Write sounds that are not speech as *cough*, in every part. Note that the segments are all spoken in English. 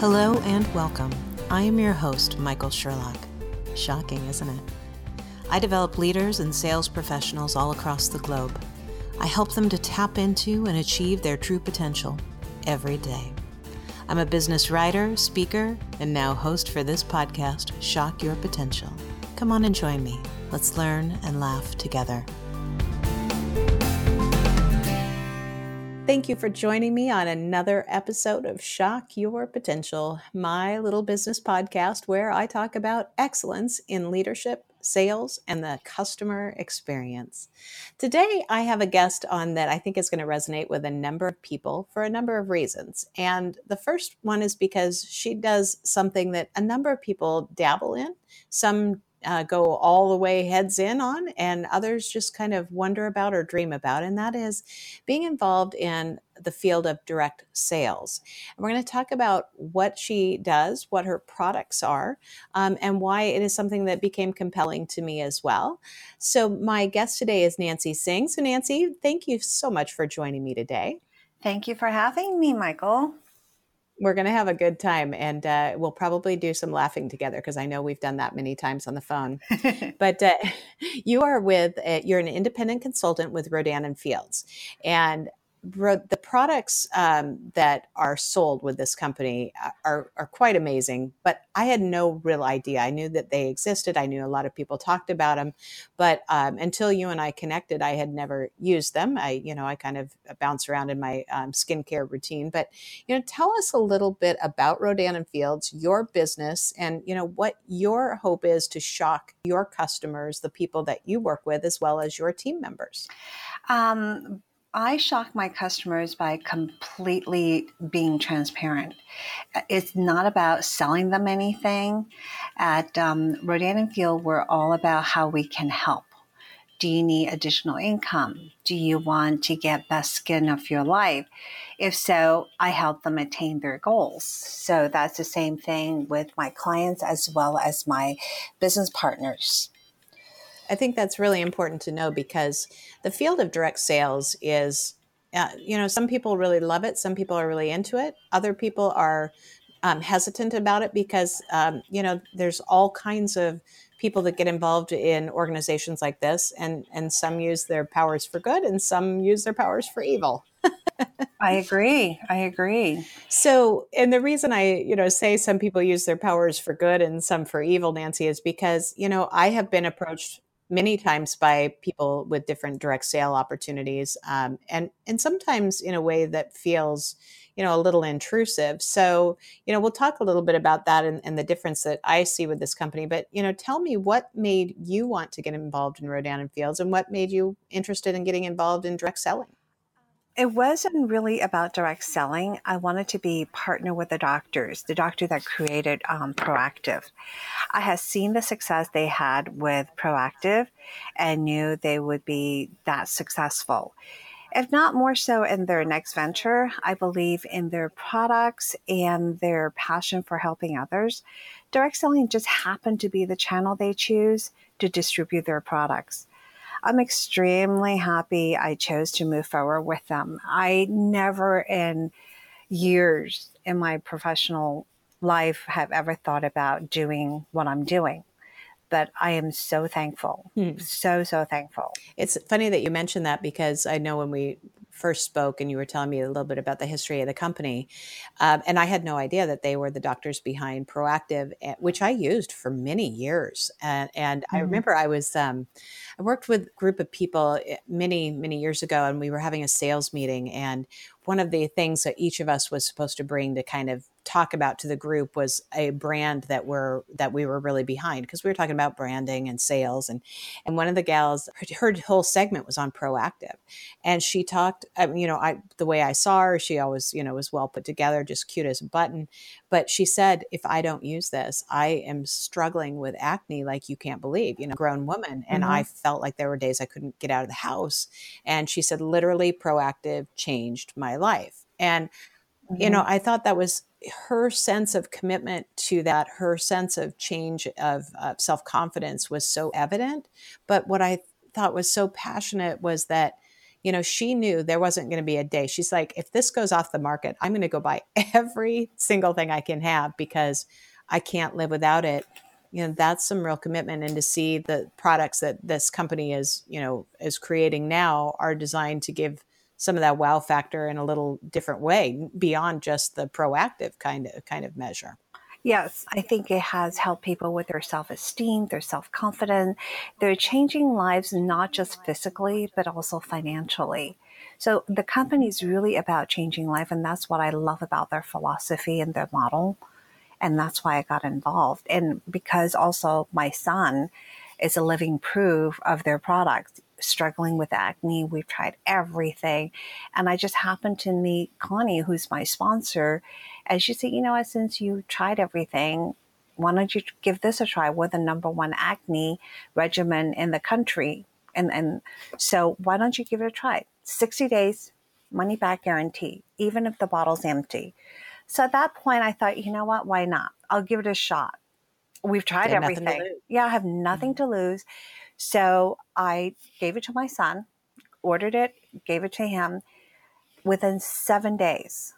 Hello and welcome. I am your host, Michael Sherlock. Shocking, isn't it? I develop leaders and sales professionals all across the globe. I help them to tap into and achieve their true potential every day. I'm a business writer, speaker, and now host for this podcast, Shock Your Potential. Come on and join me. Let's learn and laugh together. Thank you for joining me on another episode of Shock Your Potential, my little business podcast where I talk about excellence in leadership, sales, and the customer experience. Today, I have a guest on that I think is going to resonate with a number of people for a number of reasons. And the first one is because she does something that a number of people dabble in. Some uh, go all the way heads in on, and others just kind of wonder about or dream about, and that is being involved in the field of direct sales. And we're going to talk about what she does, what her products are, um, and why it is something that became compelling to me as well. So, my guest today is Nancie Hsing. So, Nancie, thank you so much for joining me today. Thank you for having me, Michael we're going to have a good time and uh, we'll probably do some laughing together because i know we've done that many times on the phone. *laughs* But uh, *laughs* you are with uh, you're an independent consultant with rodan and fields. And the products um, that are sold with this company uh, are, are quite amazing, but I had no real idea. I knew that they existed. I knew a lot of people talked about them, but um, until you and I connected, I had never used them. I, you know, I kind of bounce around in my um, skincare routine. But you know, tell us a little bit about Rodan and Fields, your business, and you know what your hope is to shock your customers, the people that you work with, as well as your team members. Um, I shock my customers by completely being transparent. It's not about selling them anything. At um, Rodan and Field, we're all about how we can help. Do you need additional income? Do you want to get best skin of your life? If so, I help them attain their goals. So that's the same thing with my clients as well as my business partners. I think that's really important to know because the field of direct sales is, uh, you know, some people really love it, some people are really into it, other people are um, hesitant about it because, um, you know, there's all kinds of people that get involved in organizations like this, and and some use their powers for good, and some use their powers for evil. *laughs* I agree. I agree. So, and the reason I, you know, say some people use their powers for good and some for evil, Nancie, is because, you know, I have been approached many times by people with different direct sale opportunities um, and and sometimes in a way that feels you know a little intrusive. So you know we'll talk a little bit about that and, and the difference that i see with this company but you know tell me what made you want to get involved in rodan and fields and what made you interested in getting involved in direct selling it wasn't really about direct selling. I wanted to be partner with the doctors, the doctor that created um, Proactiv. I had seen the success they had with Proactiv and knew they would be that successful. If not more so in their next venture, I believe in their products and their passion for helping others. Direct selling just happened to be the channel they choose to distribute their products. I'm extremely happy I chose to move forward with them. I never in years in my professional life have ever thought about doing what I'm doing. But I am so thankful, hmm. so, so thankful. It's funny that you mentioned that because I know when we first spoke and you were telling me a little bit about the history of the company. Um, and I had no idea that they were the doctors behind Proactiv, eh, which I used for many years. And, and mm-hmm. I remember I was, um, I worked with a group of people eh, many, many years ago, and we were having a sales meeting. And one of the things that each of us was supposed to bring to kind of talk about to the group was a brand that we're that we were really behind because we were talking about branding and sales and and one of the gals her, her whole segment was on Proactiv and she talked you know i the way i saw her she always you know was well put together just cute as a button but she said if i don't use this i am struggling with acne like you can't believe you know grown woman and mm-hmm. i felt like there were days i couldn't get out of the house and she said literally Proactiv changed my life and Mm-hmm. You know, I thought that was her sense of commitment to that, her sense of change of uh, self confidence was so evident. But what I thought was so passionate was that, you know, she knew there wasn't going to be a day. She's like, if this goes off the market, I'm going to go buy *laughs* every single thing I can have because I can't live without it. You know, that's some real commitment. And to see the products that this company is, you know, is creating now are designed to give some of that wow factor in a little different way beyond just the Proactiv kind of kind of measure. Yes, I think it has helped people with their self esteem, their self confidence. They're changing lives not just physically, but also financially. So the company is really about changing life, and that's what I love about their philosophy and their model. And that's why I got involved. And because also my son is a living proof of their product struggling with acne. We've tried everything. And I just happened to meet Connie, who's my sponsor. And she said, you know what, since you tried everything, why don't you give this a try? We're the number one acne regimen in the country. And, and so why don't you give it a try? 60 days, money back guarantee, even if the bottle's empty. So at that point, I thought, you know what? Why not? I'll give it a shot. We've tried everything. Yeah, I have nothing mm-hmm. to lose. So I gave it to my son, ordered it, gave it to him within seven days.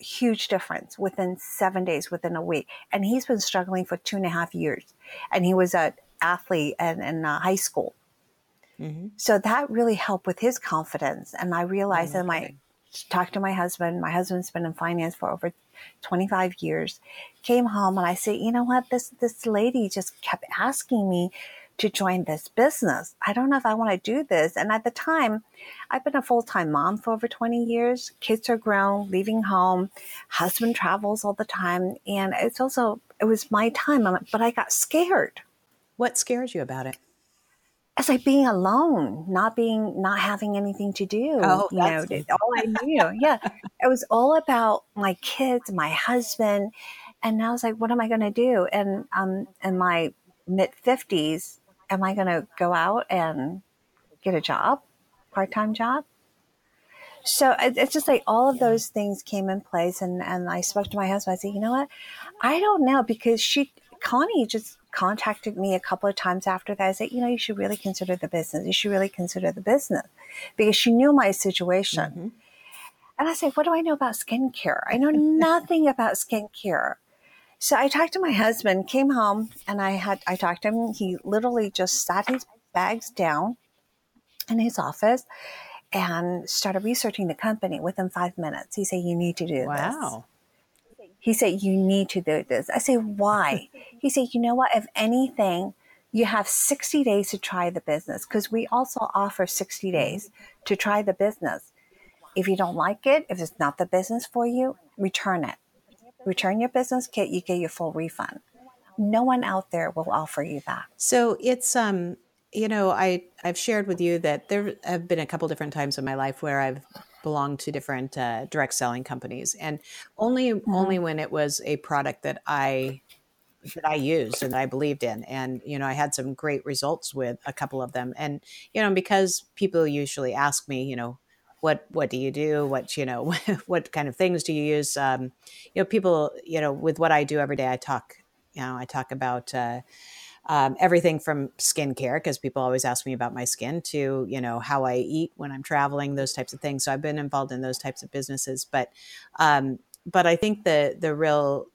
Huge difference within seven days, within a week. And he's been struggling for two and a half years. And he was an athlete in, in uh, high school. Mm-hmm. So that really helped with his confidence. And I realized that my talked to my husband. My husband's been in finance for over 25 years. Came home and I said, you know what? This this lady just kept asking me to join this business. I don't know if I want to do this. And at the time, I've been a full time mom for over 20 years. Kids are grown, leaving home. Husband travels all the time. And it's also, it was my time, but I got scared. What scares you about it? It's like being alone, not being, not having anything to do. Oh, you know, all I *laughs* knew. yeah. It was all about my kids, my husband. And I was like, what am I going to do? And um, in my mid 50s, am I going to go out and get a job, part time job? So it's just like all of those things came in place. And, and I spoke to my husband. I said, you know what? I don't know because she, Connie just contacted me a couple of times after that. I said, you know, you should really consider the business. You should really consider the business because she knew my situation. Mm-hmm. And I said, what do I know about skincare? I know *laughs* nothing about skincare. So I talked to my husband, came home, and I had I talked to him. He literally just sat his bags down in his office and started researching the company within five minutes. He said, "You need to do this. wow. this." He said, "You need to do this." I say, "Why?" *laughs* he said, "You know what? If anything." You have 60 days to try the business because we also offer 60 days to try the business. If you don't like it, if it's not the business for you, return it return your business kit, you get your full refund. No one out there will offer you that. So it's um you know, I I've shared with you that there have been a couple different times in my life where I've belonged to different uh, direct selling companies, and only mm-hmm. only when it was a product that I that I used and that I believed in, and you know, I had some great results with a couple of them, and you know, because people usually ask me, you know, what what do you do? What you know *laughs* what kind of things do you use? Um, you know people you know with what i do every day i talk you know i talk about uh, um, everything from skincare because people always ask me about my skin to you know how i eat when i'm traveling those types of things. So i've been involved in those types of businesses. But um, but i think the the real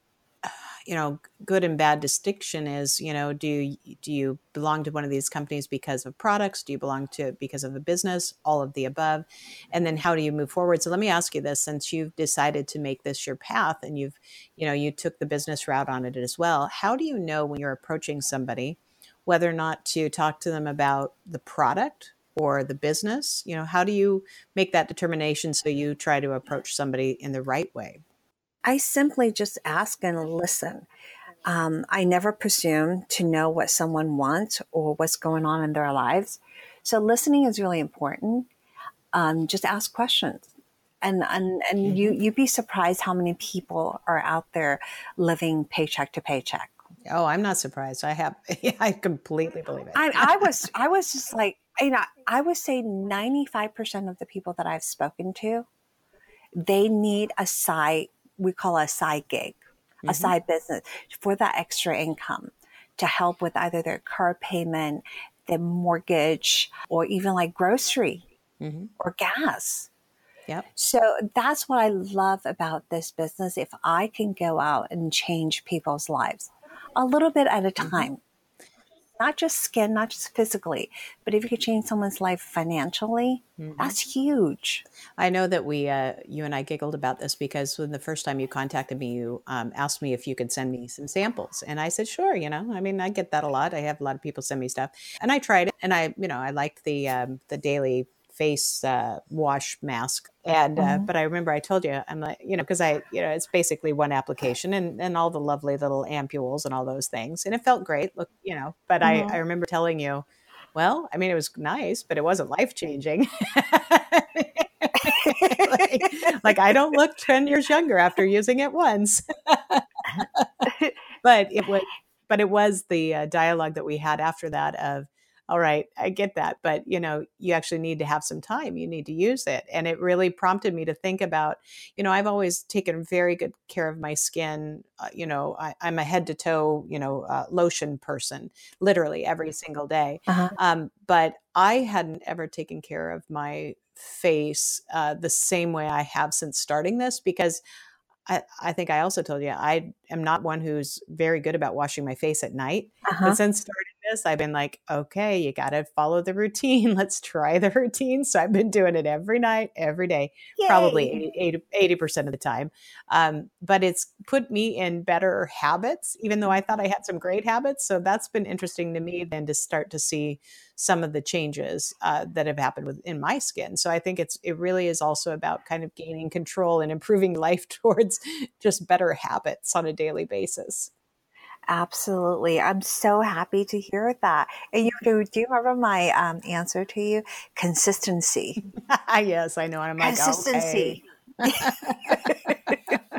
you know good and bad distinction is you know do you, do you belong to one of these companies because of products? Do you belong to it because of the business? All of the above. And then how do you move forward? So let me ask you this since you've decided to make this your path and you've you know you took the business route on it as well how do you know when you're approaching somebody whether or not to talk to them about the product or the business? You know how do you make that determination so you try to approach somebody in the right way I simply just ask and listen. Um, I never presume to know what someone wants or what's going on in their lives. So listening is really important. Um, just ask questions. And, and, and mm-hmm. you, you'd be surprised how many people are out there living paycheck to paycheck. Oh, I'm not surprised. I have, *laughs* I completely believe it. I, I *laughs* was, I was just like, you know, I would say 95% of the people that I've spoken to, they need a side we call a side gig, mm-hmm. a side business for that extra income to help with either their car payment, their mortgage, or even like grocery mm-hmm. or gas. Yep. So that's what I love about this business. If I can go out and change people's lives a little bit at a mm-hmm. time, not just skin, not just physically, but if you could change someone's life financially, mm-hmm. that's huge. I know that we, uh, you and I giggled about this because when the first time you contacted me, you um, asked me if you could send me some samples. And I said, sure, you know, I mean, I get that a lot. I have a lot of people send me stuff. And I tried it and I, you know, I liked the, um, the daily face uh, wash mask. And uh, mm-hmm. but I remember I told you I'm like you know because I you know it's basically one application and and all the lovely little ampules and all those things and it felt great. Look you know, but mm-hmm. I I remember telling you, well, I mean it was nice, but it wasn't life changing. *laughs* like, like I don't look ten years younger after using it once. *laughs* *laughs* but it was but it was the uh, dialogue that we had after that of all right, I get that, but you know, you actually need to have some time. You need to use it. And it really prompted me to think about, you know, I've always taken very good care of my skin. Uh, you know, I, am a head to toe, you know, uh, lotion person, literally every single day. Uh-huh. Um, but I hadn't ever taken care of my face uh, the same way I have since starting this because I, I, think I also told you I am not one who's very good about washing my face at night. Uh-huh. But since starting this, I've been like, okay, you got to follow the routine. *laughs* Let's try the routine. So I've been doing it every night, every day, Yay. probably 80, percent of the time. Um, but it's put me in better habits, even though I thought I had some great habits. So that's been interesting to me then to start to see some of the changes uh, that have happened within my skin. So I think it's it really is also about kind of gaining control and improving *laughs* life towards just better habits on a daily basis. Absolutely. I'm so happy to hear that. And you do, do you remember my um, answer to you? Consistency. *laughs* yes, I know. I'm like, consistency. Okay. *laughs*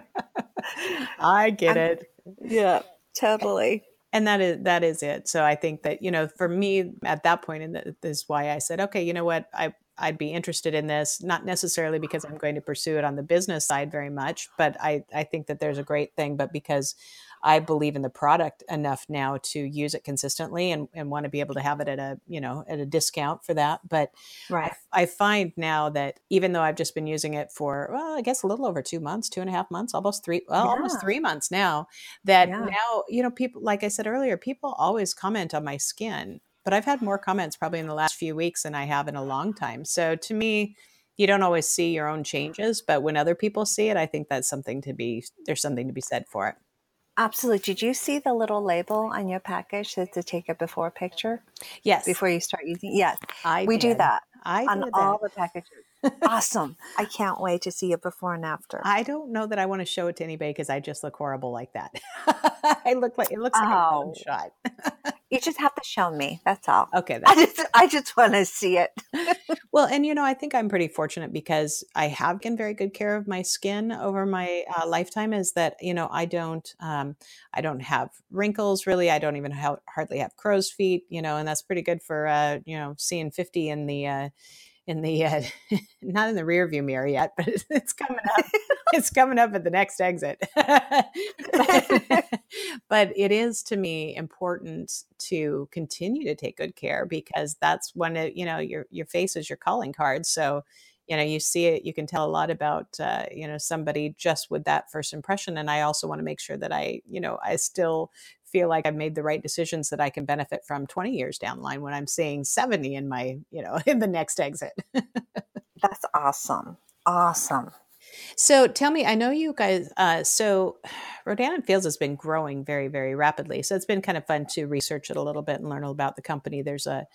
I get I'm, it. Yeah, totally. And that is that is it. So I think that you know, for me at that point, and this is why I said, okay, you know what, I I'd be interested in this, not necessarily because I'm going to pursue it on the business side very much, but I, I think that there's a great thing, but because I believe in the product enough now to use it consistently and, and want to be able to have it at a, you know, at a discount for that. But right. I, I find now that even though I've just been using it for, well, I guess a little over two months, two and a half months, almost three, well, yeah. almost three months now, that yeah. now, you know, people, like I said earlier, people always comment on my skin but I've had more comments probably in the last few weeks than I have in a long time. So to me, you don't always see your own changes, but when other people see it, I think that's something to be there's something to be said for it. Absolutely. Did you see the little label on your package that to take a before picture? Yes. Before you start using Yes. I we did. do that I on all the packages. *laughs* awesome. I can't wait to see it before and after. I don't know that I want to show it to anybody because I just look horrible like that. *laughs* I look like it looks like oh. a shot. *laughs* you just have to show me. That's all. Okay. That's- I just I just want to see it. *laughs* well, and you know, I think I'm pretty fortunate because I have taken very good care of my skin over my uh, lifetime. Is that you know I don't um, I don't have wrinkles really. I don't even have, hardly have crow's feet. You know, and that's pretty good for uh, you know seeing 50 in the uh, in the uh, *laughs* not in the rear view mirror yet, but *laughs* it's coming up. *laughs* it's coming up at the next exit. *laughs* but, *laughs* but it is to me important to continue to take good care because that's when it, you know your your face is your calling card. So you know you see it you can tell a lot about uh, you know somebody just with that first impression and i also want to make sure that i you know i still feel like I've made the right decisions that I can benefit from 20 years down the line when I'm seeing 70 in my, you know, in the next exit. That's awesome. Awesome. So tell me, I know you guys, uh, so *sighs* Rodan and Fields has been growing very, very rapidly. So it's been kind of fun to research it a little bit and learn about the company. There's a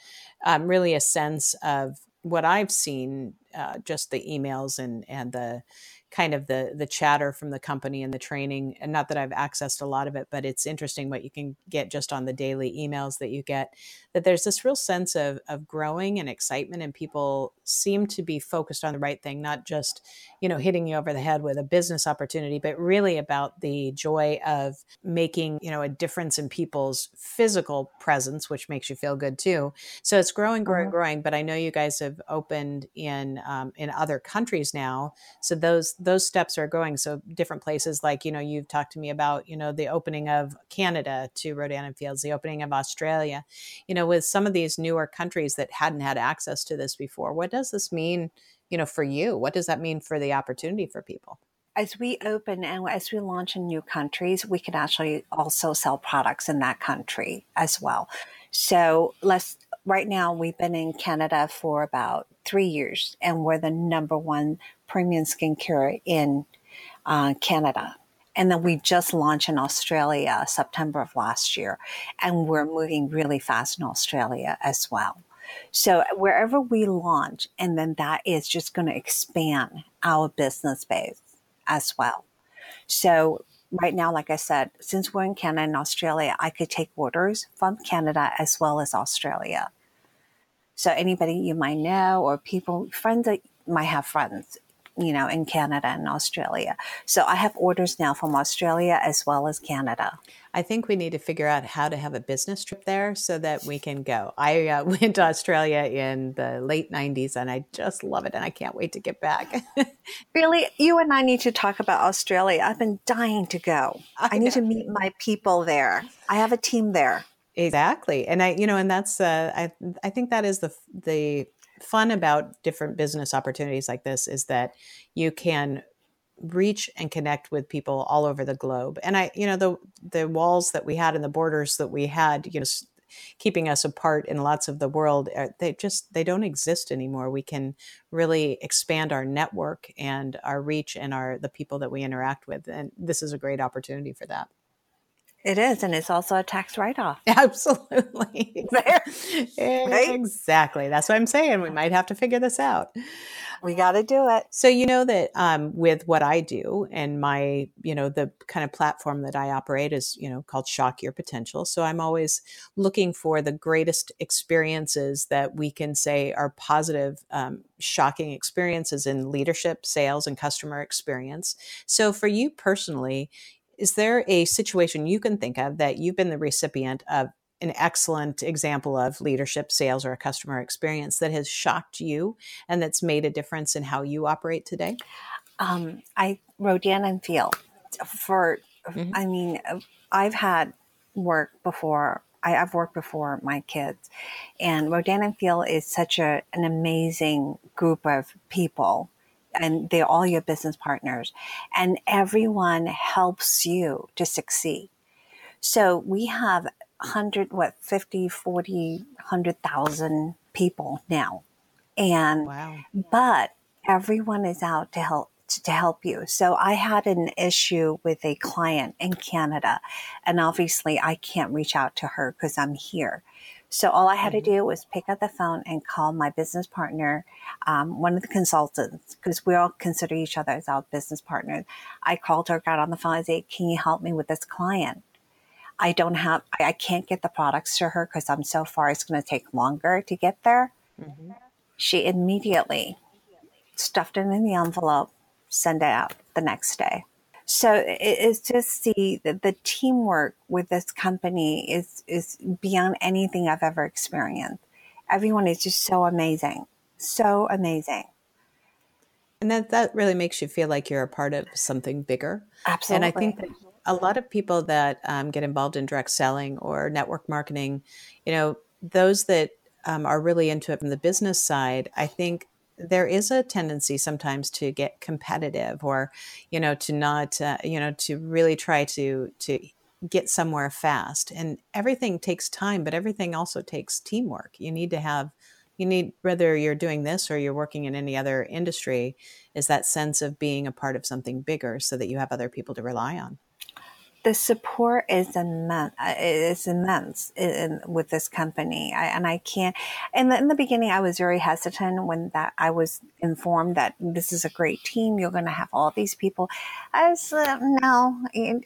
um, really a sense of what I've seen, uh, just the emails and, and the, kind of the the chatter from the company and the training and not that I've accessed a lot of it but it's interesting what you can get just on the daily emails that you get that there's this real sense of of growing and excitement and people seem to be focused on the right thing not just you know hitting you over the head with a business opportunity but really about the joy of making you know a difference in people's physical presence which makes you feel good too so it's growing growing mm-hmm. growing but I know you guys have opened in um, in other countries now so those those steps are going. So different places, like you know, you've talked to me about you know the opening of Canada to Rodan and Fields, the opening of Australia. You know, with some of these newer countries that hadn't had access to this before, what does this mean? You know, for you, what does that mean for the opportunity for people? as we open and as we launch in new countries, we can actually also sell products in that country as well. So let's right now we've been in Canada for about three years, and we're the number one premium skincare in uh, Canada. And then we just launched in Australia September of last year, and we're moving really fast in Australia as well. So wherever we launch, and then that is just going to expand our business base as well. So right now, like I said, since we're in Canada and Australia, I could take orders from Canada as well as Australia. So anybody you might know or people, friends that might have friends, you know, in Canada and Australia. So I have orders now from Australia as well as Canada. I think we need to figure out how to have a business trip there so that we can go. I uh, *laughs* went to Australia in the late 90s and I just love it and I can't wait to get back. *laughs* really, you and I need to talk about Australia. I've been dying to go. I, I need to meet my people there. I have a team there. Exactly. And I, you know, and that's, uh, I, I think that is the, the fun about different business opportunities like this is that you can reach and connect with people all over the globe. And I, you know, the the walls that we had and the borders that we had, you know, keeping us apart in lots of the world, uh, they just they don't exist anymore. We can really expand our network and our reach and our the people that we interact with, and this is a great opportunity for that. It is, and it's also a tax write off. *laughs* Absolutely. There. right? Exactly. That's what I'm saying. We might have to figure this out. We got to do it. So, you know that um, with what I do and my, you know, the kind of platform that I operate is, you know, called Shock Your Potential. So I'm always looking for the greatest experiences that we can say are positive, um, shocking experiences in leadership, sales, and customer experience. So for you personally, is there a situation you can think of that you've been the recipient of an excellent example of leadership, sales, or a customer experience that has shocked you and that's made a difference in how you operate today? Um, I Rodan and Field for. Mm-hmm. I mean, I've had work before. I, have worked before my kids, and Rodan and Field is such a, an amazing group of people and they're all your business partners and everyone helps you to succeed so we have 100 what 50 40 100000 people now and wow. but everyone is out to help to help you. So I had an issue with a client in Canada and obviously I can't reach out to her because I'm here. So all I had to mm-hmm. do was pick up the phone and call my business partner, um, one of the consultants, because we all consider each other as our business partners. I called her, got on the phone, I said, "Can you help me with this client?" I don't have, I, I can't get the products to her because I'm so far. It's going to take longer to get there. Mm-hmm. She immediately stuffed it in the envelope, sent it out the next day. So it's just the, the, the teamwork with this company is is beyond anything I've ever experienced. Everyone is just so amazing, so amazing. And that that really makes you feel like you're a part of something bigger. Absolutely. And I think that a lot of people that um, get involved in direct selling or network marketing, you know, those that um, are really into it from the business side, I think there is a tendency sometimes to get competitive or you know to not uh, you know to really try to to get somewhere fast. And everything takes time but everything also takes teamwork. You need to have you need whether you're doing this or you're working in any other industry is that sense of being a part of something bigger so that you have other people to rely on the support is immense. Uh, is immense in, with this company, I, and I can't. In the, in the beginning, I was very hesitant when that I was informed that this is a great team. You're going to have all these people. I was uh, no,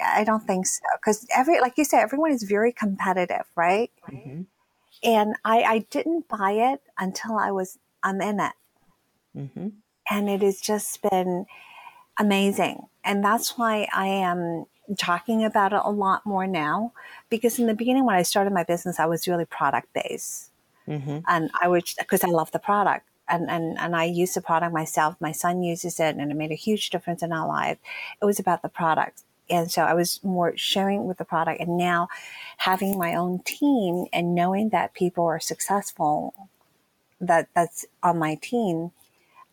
I don't think so because every like you said, everyone is very competitive, right? Mm-hmm. And I, I didn't buy it until I was I'm in it, mm-hmm. and it has just been amazing, and that's why I am talking about it a lot more now because in the beginning when I started my business, I was really product based. Mm-hmm. And I would, because I love the product. and, and, and I use the product myself. My son uses it and it made a huge difference in our life. It was about the product. And so I was more sharing with the product and now having my own team and knowing that people are successful that that's on my team.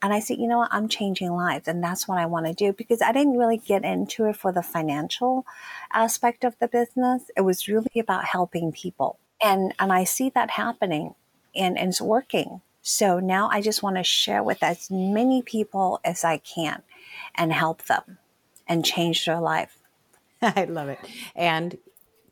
And I said, you know what, I'm changing lives. And that's what I want to do because I didn't really get into it for the financial aspect of the business. It was really about helping people. And, and I see that happening and, and it's working. So now I just want to share with as many people as I can and help them and change their life. *laughs* I love it. And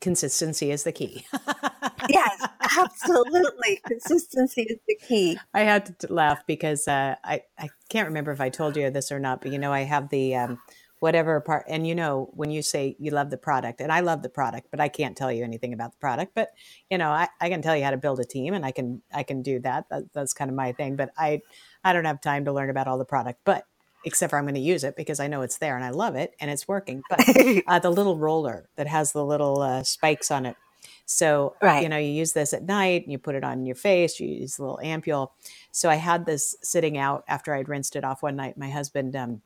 consistency is the key. *laughs* yes, absolutely. Consistency is the key. I had to laugh because uh, I, I can't remember if I told you this or not, but you know, I have the um, whatever part, and you know, when you say you love the product, and I love the product, but I can't tell you anything about the product, but you know, I, I can tell you how to build a team and I can, I can do that. that. That's kind of my thing, but I, I don't have time to learn about all the product, but except for I'm going to use it because I know it's there and I love it and it's working. But *laughs* uh, the little roller that has the little uh, spikes on it. So, right. you know, you use this at night and you put it on your face, you use a little ampule. So I had this sitting out after I'd rinsed it off one night. My husband, um,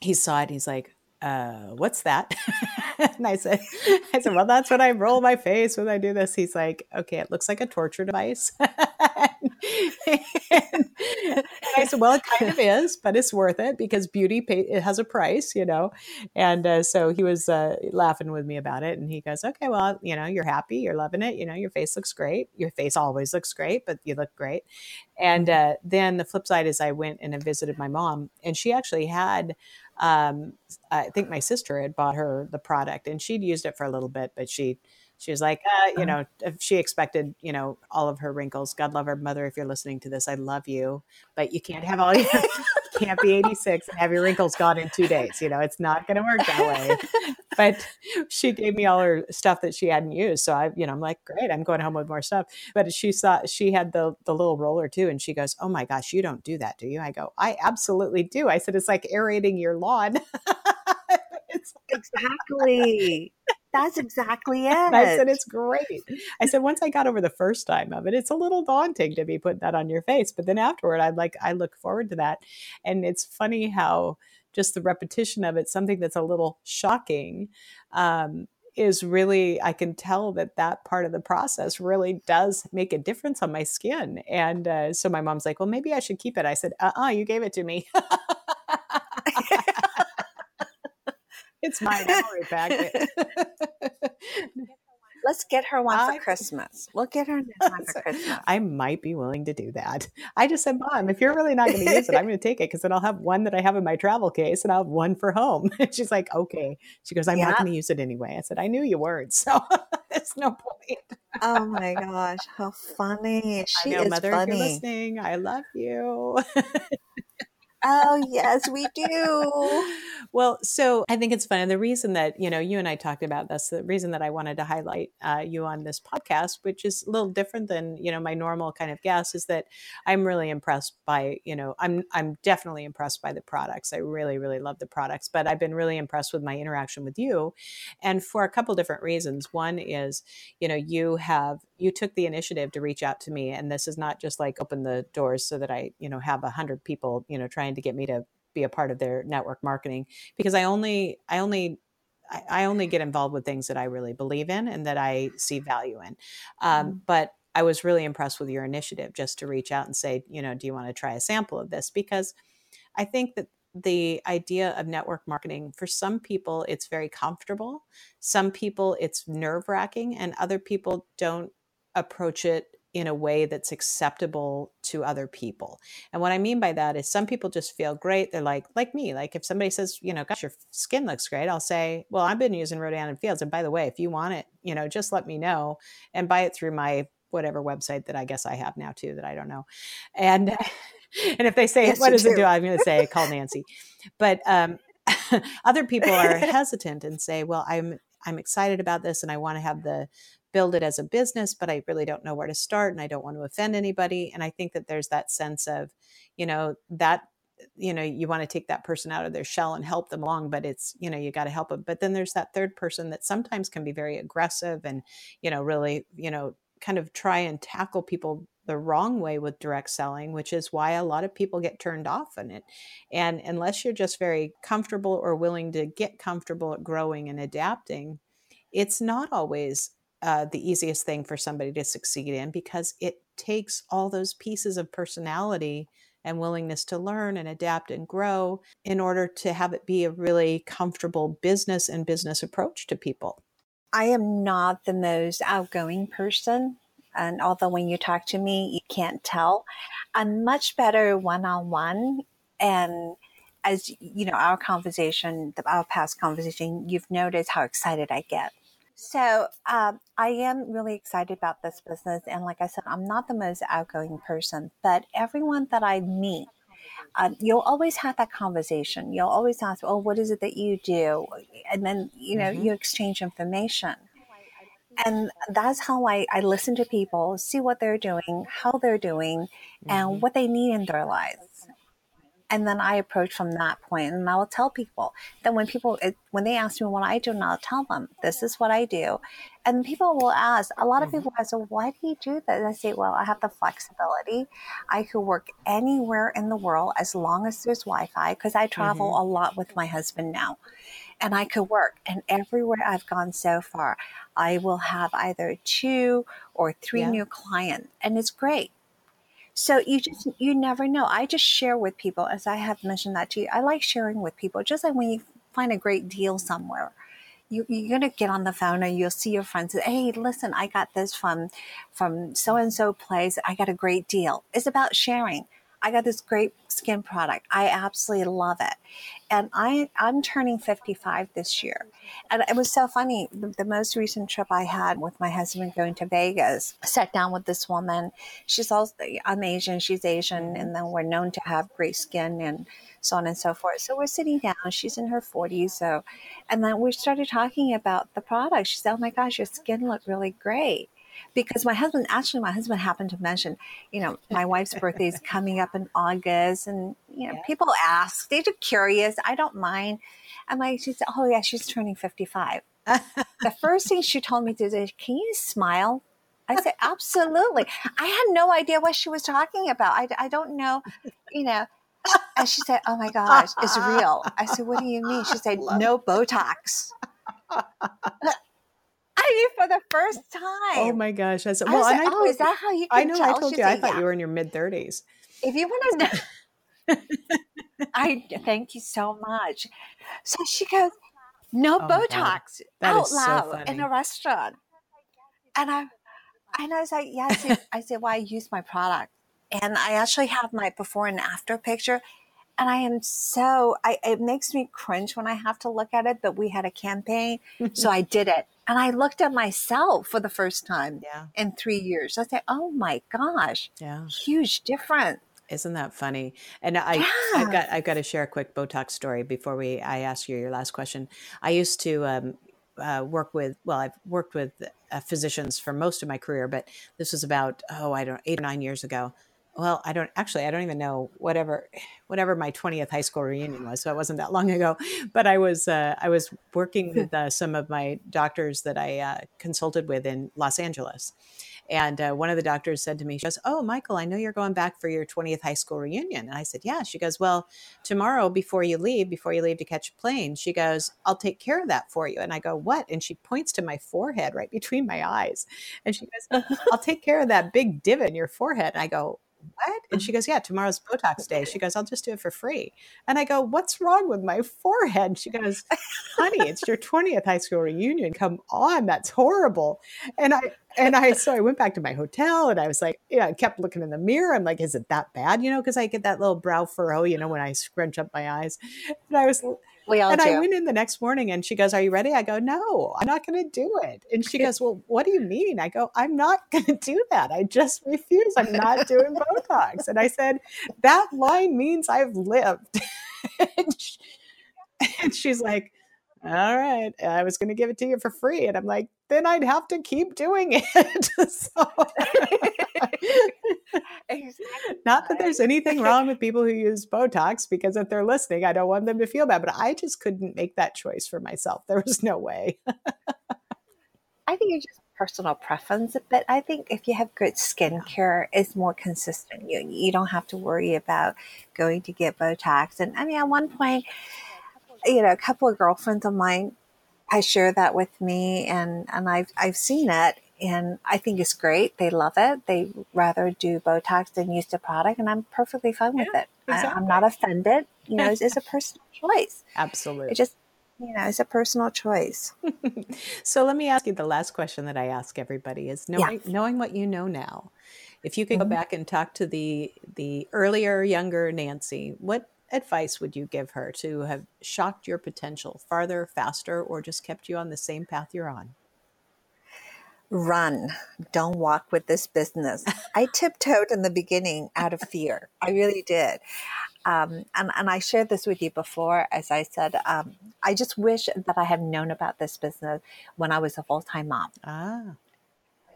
he saw it. He's like, uh, what's that? *laughs* and I said, I said, well, that's when I roll my face when I do this. He's like, okay, it looks like a torture device. *laughs* and, *laughs* I said, well, it kind of is, but it's worth it because beauty pay, it has a price, you know? And uh, so he was uh, laughing with me about it. And he goes, okay, well, you know, you're happy, you're loving it. You know, your face looks great. Your face always looks great, but you look great. And uh, then the flip side is I went and I visited my mom and she actually had um, I think my sister had bought her the product and she'd used it for a little bit, but she she was like, uh, you uh-huh. know, she expected, you know, all of her wrinkles. God love her mother. If you're listening to this, I love you, but you can't have all *laughs* your, can't be 86 and have your wrinkles gone in two days. You know, it's not going to work that way. but she gave me all her stuff that she hadn't used. So I, you know, I'm like, great, I'm going home with more stuff. But she saw, she had the, the little roller too. And she goes, oh my gosh, you don't do that, do you? I go, I absolutely do. I said, it's like aerating your lawn. *laughs* exactly. That's exactly it. *laughs* And I said, it's great. I said, once I got over the first time of it, it's a little daunting to be putting that on your face. But then afterward, I'd like, I look forward to that. And it's funny how just the repetition of it, something that's a little shocking, um, is really i can tell that that part of the process really does make a difference on my skin and uh, so my mom's like well maybe i should keep it i said uh-uh you gave it to me *laughs* it's my memory packet. *laughs* Let's get her one I, for Christmas. We'll get her one for *laughs* Christmas. I might be willing to do that. I just said, Mom, if you're really not going to use it, I'm going to take it because then I'll have one that I have in my travel case and I'll have one for home. *laughs* she's like, okay. She goes, I'm yeah. not going to use it anyway. I said, I knew you weren't. So there's no point. oh my gosh. How funny. She I know, is Mother, funny. if you're listening, I love you. Oh, yes, we do. *laughs* well, so I think it's fun. And the reason that, you know, you and I talked about this, the reason that I wanted to highlight uh, you on this podcast, which is a little different than, you know, my normal kind of guest, is that I'm really impressed by, you know, I'm, I'm definitely impressed by the products. I really, really love the products, but I've been really impressed with my interaction with you. And for a couple different reasons. One is, you know, you have, you took the initiative to reach out to me. And this is not just like open the doors so that I, you know, have a hundred people, you know, trying trying to get me to be a part of their network marketing because I only I only I only get involved with things that I really believe in and that I see value in. Um, mm-hmm. But I was really impressed with your initiative just to reach out and say, you know, do you want to try a sample of this? Because I think that the idea of network marketing for some people it's very comfortable some people it's nerve wracking and other people don't approach it in a way that's acceptable to other people. And what I mean by that is some people just feel great. They're like, like me, like if somebody says, you know, gosh, your skin looks great, I'll say, well, I've been using Rodan and Fields. And by the way, if you want it, you know, just let me know and buy it through my whatever website that I guess I have now too, that I don't know. And, *laughs* and if they say, yes, what does it do? I'm going to say, call *laughs* Nancie. But, um, *laughs* other people are hesitant and say, well, I'm, I'm excited about this and I want to have the build it as a business, but I really don't know where to start and I don't want to offend anybody. And I think that there's that sense of, you know, that you know you want to take that person out of their shell and help them along but it's you know you got to help them but then there's that third person that sometimes can be very aggressive and you know really you know kind of try and tackle people the wrong way with direct selling, which is why a lot of people get turned off in it. And unless you're just very comfortable or willing to get comfortable at growing and adapting, it's not always uh, the easiest thing for somebody to succeed in because it takes all those pieces of personality and willingness to learn and adapt and grow in order to have it be a really comfortable business and business approach to people. I am not the most outgoing person. And although when you talk to me, you can't tell, I'm much better one on one. And as you know, our conversation, our past conversation, you've noticed how excited I get. So um, I am really excited about this business. And like I said, I'm not the most outgoing person, but everyone that I meet, uh, you'll always have that conversation. You'll always ask, "Oh, what is it that you do?" And then you know mm-hmm. you exchange information, and that's how I, I listen to people, see what they're doing, how they're doing, mm-hmm. and what they need in their lives and then I approach from that point, and I will tell people. Then when people when they ask me what I do, and I'll tell them this is what I do, and people will ask. A lot of mm-hmm. people ask, "Well, why do you do that?" And I say, "Well, I have the flexibility. I could work anywhere in the world as long as there's Wi-Fi because I travel mm-hmm. a lot with my husband now." and I could work. And everywhere I've gone so far, I will have either two or three yeah. new clients, and it's great. So you just you never know. I just share with people, as I have mentioned that to you. I like sharing with people, just like when you find a great deal somewhere. You, you're gonna get on the phone and you'll see your friends. Say, Hey, listen, I got this from from so and so place. I got a great deal. It's about sharing. I got this great skin product. I absolutely love it. And I, I'm turning 55 this year. And it was so funny. The, the, most recent trip I had with my husband going to Vegas, I sat down with this woman. She's also, I'm Asian, she's Asian, and then we're known to have great skin and so on and so forth. So we're sitting down. She's in her 40s. So, and then we started talking about the product. She said, Oh my gosh, your skin looked really great because my husband actually my husband happened to mention you know my wife's birthday is coming up in august and you know yeah. people ask they're just curious i don't mind. And like she said oh yeah she's turning 55 the first thing she told me to do is can you smile? I said absolutely. I had no idea what she was talking about. I, I don't know you know. And she said oh my gosh it's real. I said what do you mean? She said *laughs* no botox *laughs* I for the first oh time. Oh my gosh! I said, well, I, I oh, is that how you? I know. I told you. I thought yeah. you were in your mid thirties. If you want to know, *laughs* I thank you so much. So she goes, "No oh Botox out loud so in a restaurant," and I, and I was like, "Yes." Yeah. I said, "Well, I use my product." And I actually have my before and after picture and I am so I it makes me cringe when I have to look at it, but we had a campaign, so I *laughs* did it. And I looked at myself for the first time yeah. in three years. I said, Oh my gosh. Yeah. Huge difference. Isn't that funny? And I, yeah. I've got I've got to share a quick Botox story before we I ask you your last question. I used to um, uh, work with well, I've worked with uh, physicians for most of my career, but this was about oh I don't eight or nine years ago well i don't actually i don't even know whatever whatever my 20th high school reunion was so it wasn't that long ago but i was uh, i was working *laughs* with uh, some of my doctors that i uh, consulted with in los angeles and uh, one of the doctors said to me she goes oh michael i know you're going back for your 20th high school reunion and i said yeah. She goes well tomorrow before you leave before you leave to catch a plane she goes i'll take care of that for you and i go what? And she points to my forehead right between my eyes and she goes *laughs* i'll take care of that big divot in your forehead and i go what? And she goes, yeah, tomorrow's Botox day. She goes, I'll just do it for free. And I go, what's wrong with my forehead? She goes, honey, it's your 20th high school reunion. Come on, that's horrible. And I, and I, so I went back to my hotel and I was like, yeah, I kept looking in the mirror. I'm like, is it that bad? You know, because I get that little brow furrow, you know, when I scrunch up my eyes. And I was, we all and do. I went in the next morning and she goes, Are you ready? I go, No, I'm not going to do it. And she goes, Well, what do you mean? I go, I'm not *laughs* going to do that. I just refuse. I'm not doing Botox. And I said, That line means I've lived. *laughs* and, she, and she's like, all right, I was going to give it to you for free. And I'm like, then I'd have to keep doing it. *laughs* so, *laughs* exactly. *laughs* Not that there's anything wrong with people who use Botox, because if they're listening, I don't want them to feel bad, but I just couldn't make that choice for myself. There was no way. I think you're just personal preference, but I think if you have good skincare, it's more consistent. You you don't have to worry about going to get Botox. And I mean, at one point, you know, a couple of girlfriends of mine I share that with me, and and I've I've seen it, and I think it's great. They love it. They rather do Botox than use the product, and I'm perfectly fine with it. Exactly. I, am not offended. You know, it's, it's, a *laughs* personal choice. Absolutely. It just you know, it's a personal choice. *laughs* so let me ask you the last question that I ask everybody is knowing yeah. knowing what you know now. If you could mm-hmm. go back and talk to the the earlier, younger Nancie, what advice would you give her to have shocked your potential farther, faster, or just kept you on the same path you're on? run, don't walk with this business. *laughs* I tiptoed in the beginning out of fear. I really did. Um, and, and I shared this with you before, as I said, um, I just wish that I had known about this business when I was a full time mom. Ah.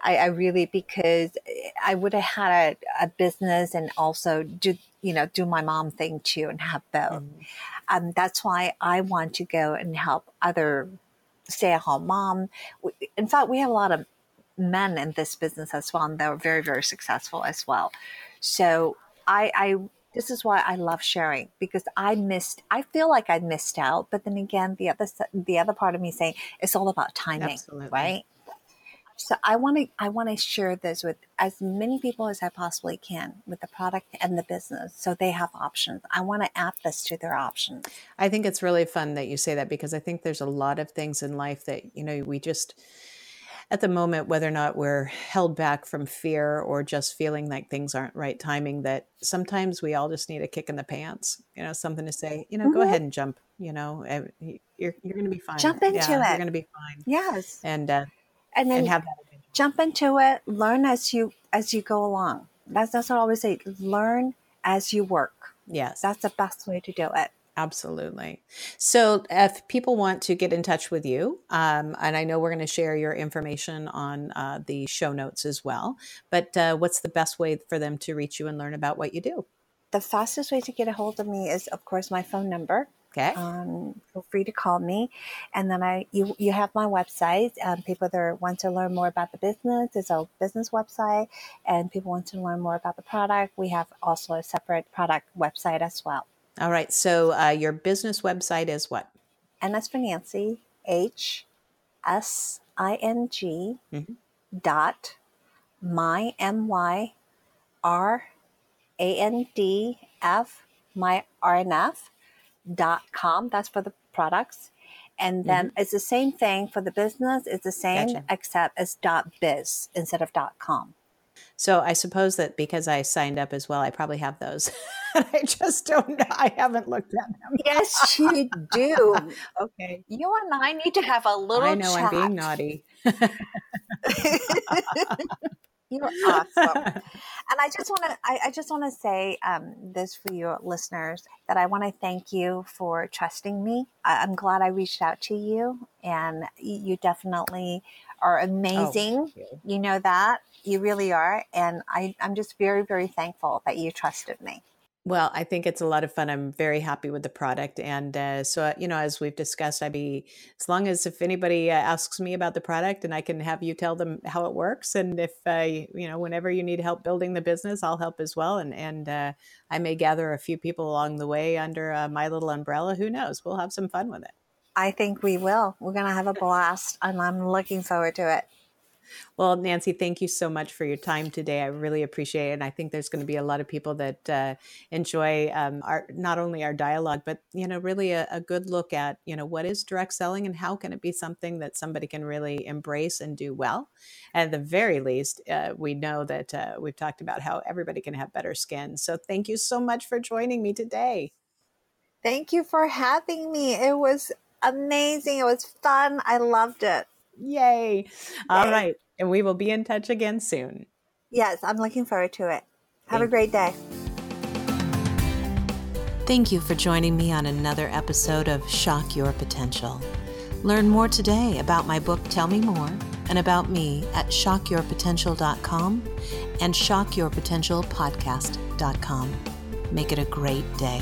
I, I, really, because I would have had a, a, business and also do, you know, do my mom thing too and have both. Mm. Um, that's why I want to go and help other stay at home mom. In fact, we have a lot of men in this business as well, and they're very, very successful as well. So I, I this is why I love sharing because I missed. I feel like I missed out, but then again, the other the other part of me saying it's all about timing, Absolutely. right? So I want to I want to share this with as many people as I possibly can with the product and the business, so they have options. I want to add this to their options. I think it's really fun that you say that because I think there's a lot of things in life that you know we just at the moment, whether or not we're held back from fear or just feeling like things aren't right timing, that sometimes we all just need a kick in the pants, you know, something to say, you know, mm-hmm. go ahead and jump, you know, you're, you're going to be fine. Jump into yeah, it. You're going to be fine. Yes. And, uh, and then and have jump into it, learn as you, as you go along. That's, that's what I always say. Learn as you work. Yes. That's the best way to do it. Absolutely. So, if people want to get in touch with you, um, and I know we're going to share your information on uh, the show notes as well, but uh, what's the best way for them to reach you and learn about what you do? The fastest way to get a hold of me is, of course, my phone number. Okay. Um, feel free to call me, and then I you you have my website. Um, people that want to learn more about the business, it's a business website, and people want to learn more about the product. We have also a separate product website as well. All right. So uh, your business website is what? And that's for Nancie, H S I N G mm-hmm. dot my M Y R A N D F my RNF com. That's for the products. And then mm-hmm. it's the same thing for the business. It's the same gotcha. except it's dot biz instead of dot com. So I suppose that because I signed up as well, I probably have those. *laughs* I just don't know. I haven't looked at them. yes, you do. *laughs* okay. You and I need to have a little I know chat. I'm being naughty. *laughs* You're awesome. *laughs* and I just want to I, I, just want to say um, this for your listeners that I want to thank you for trusting me. I, am glad I reached out to you, and you definitely are oh, amazing. Oh, you. you know that. You really are. And I, I'm just very, very thankful that you trusted me. Well, I think it's a lot of fun. I'm very happy with the product, and uh, so uh, you know, as we've discussed, I'd be as long as if anybody uh, asks me about the product, and I can have you tell them how it works, and if you know, whenever you need help building the business, I'll help as well, and and uh, I may gather a few people along the way under uh, my little umbrella. Who knows? We'll have some fun with it. I think we will. We're going to have a blast, and I'm looking forward to it. Well, Nancie, thank you so much for your time today. I really appreciate it. And I think there's going to be a lot of people that uh, enjoy um, our not only our dialogue, but you know, really a, a, good look at you know what is direct selling and how can it be something that somebody can really embrace and do well. At the very least, uh, we know that uh, we've talked about how everybody can have better skin. So thank you so much for joining me today. Thank you for having me. It was amazing. It was fun. I loved it. Yay. All right. And we will be in touch again soon. Yes, I'm looking forward to it. Have Thank a great day. Thank you for joining me on another episode of Shock Your Potential. Learn more today about my book, Tell Me More, and about me at shockyourpotential.com and shockyourpotentialpodcast.com. Make it a great day.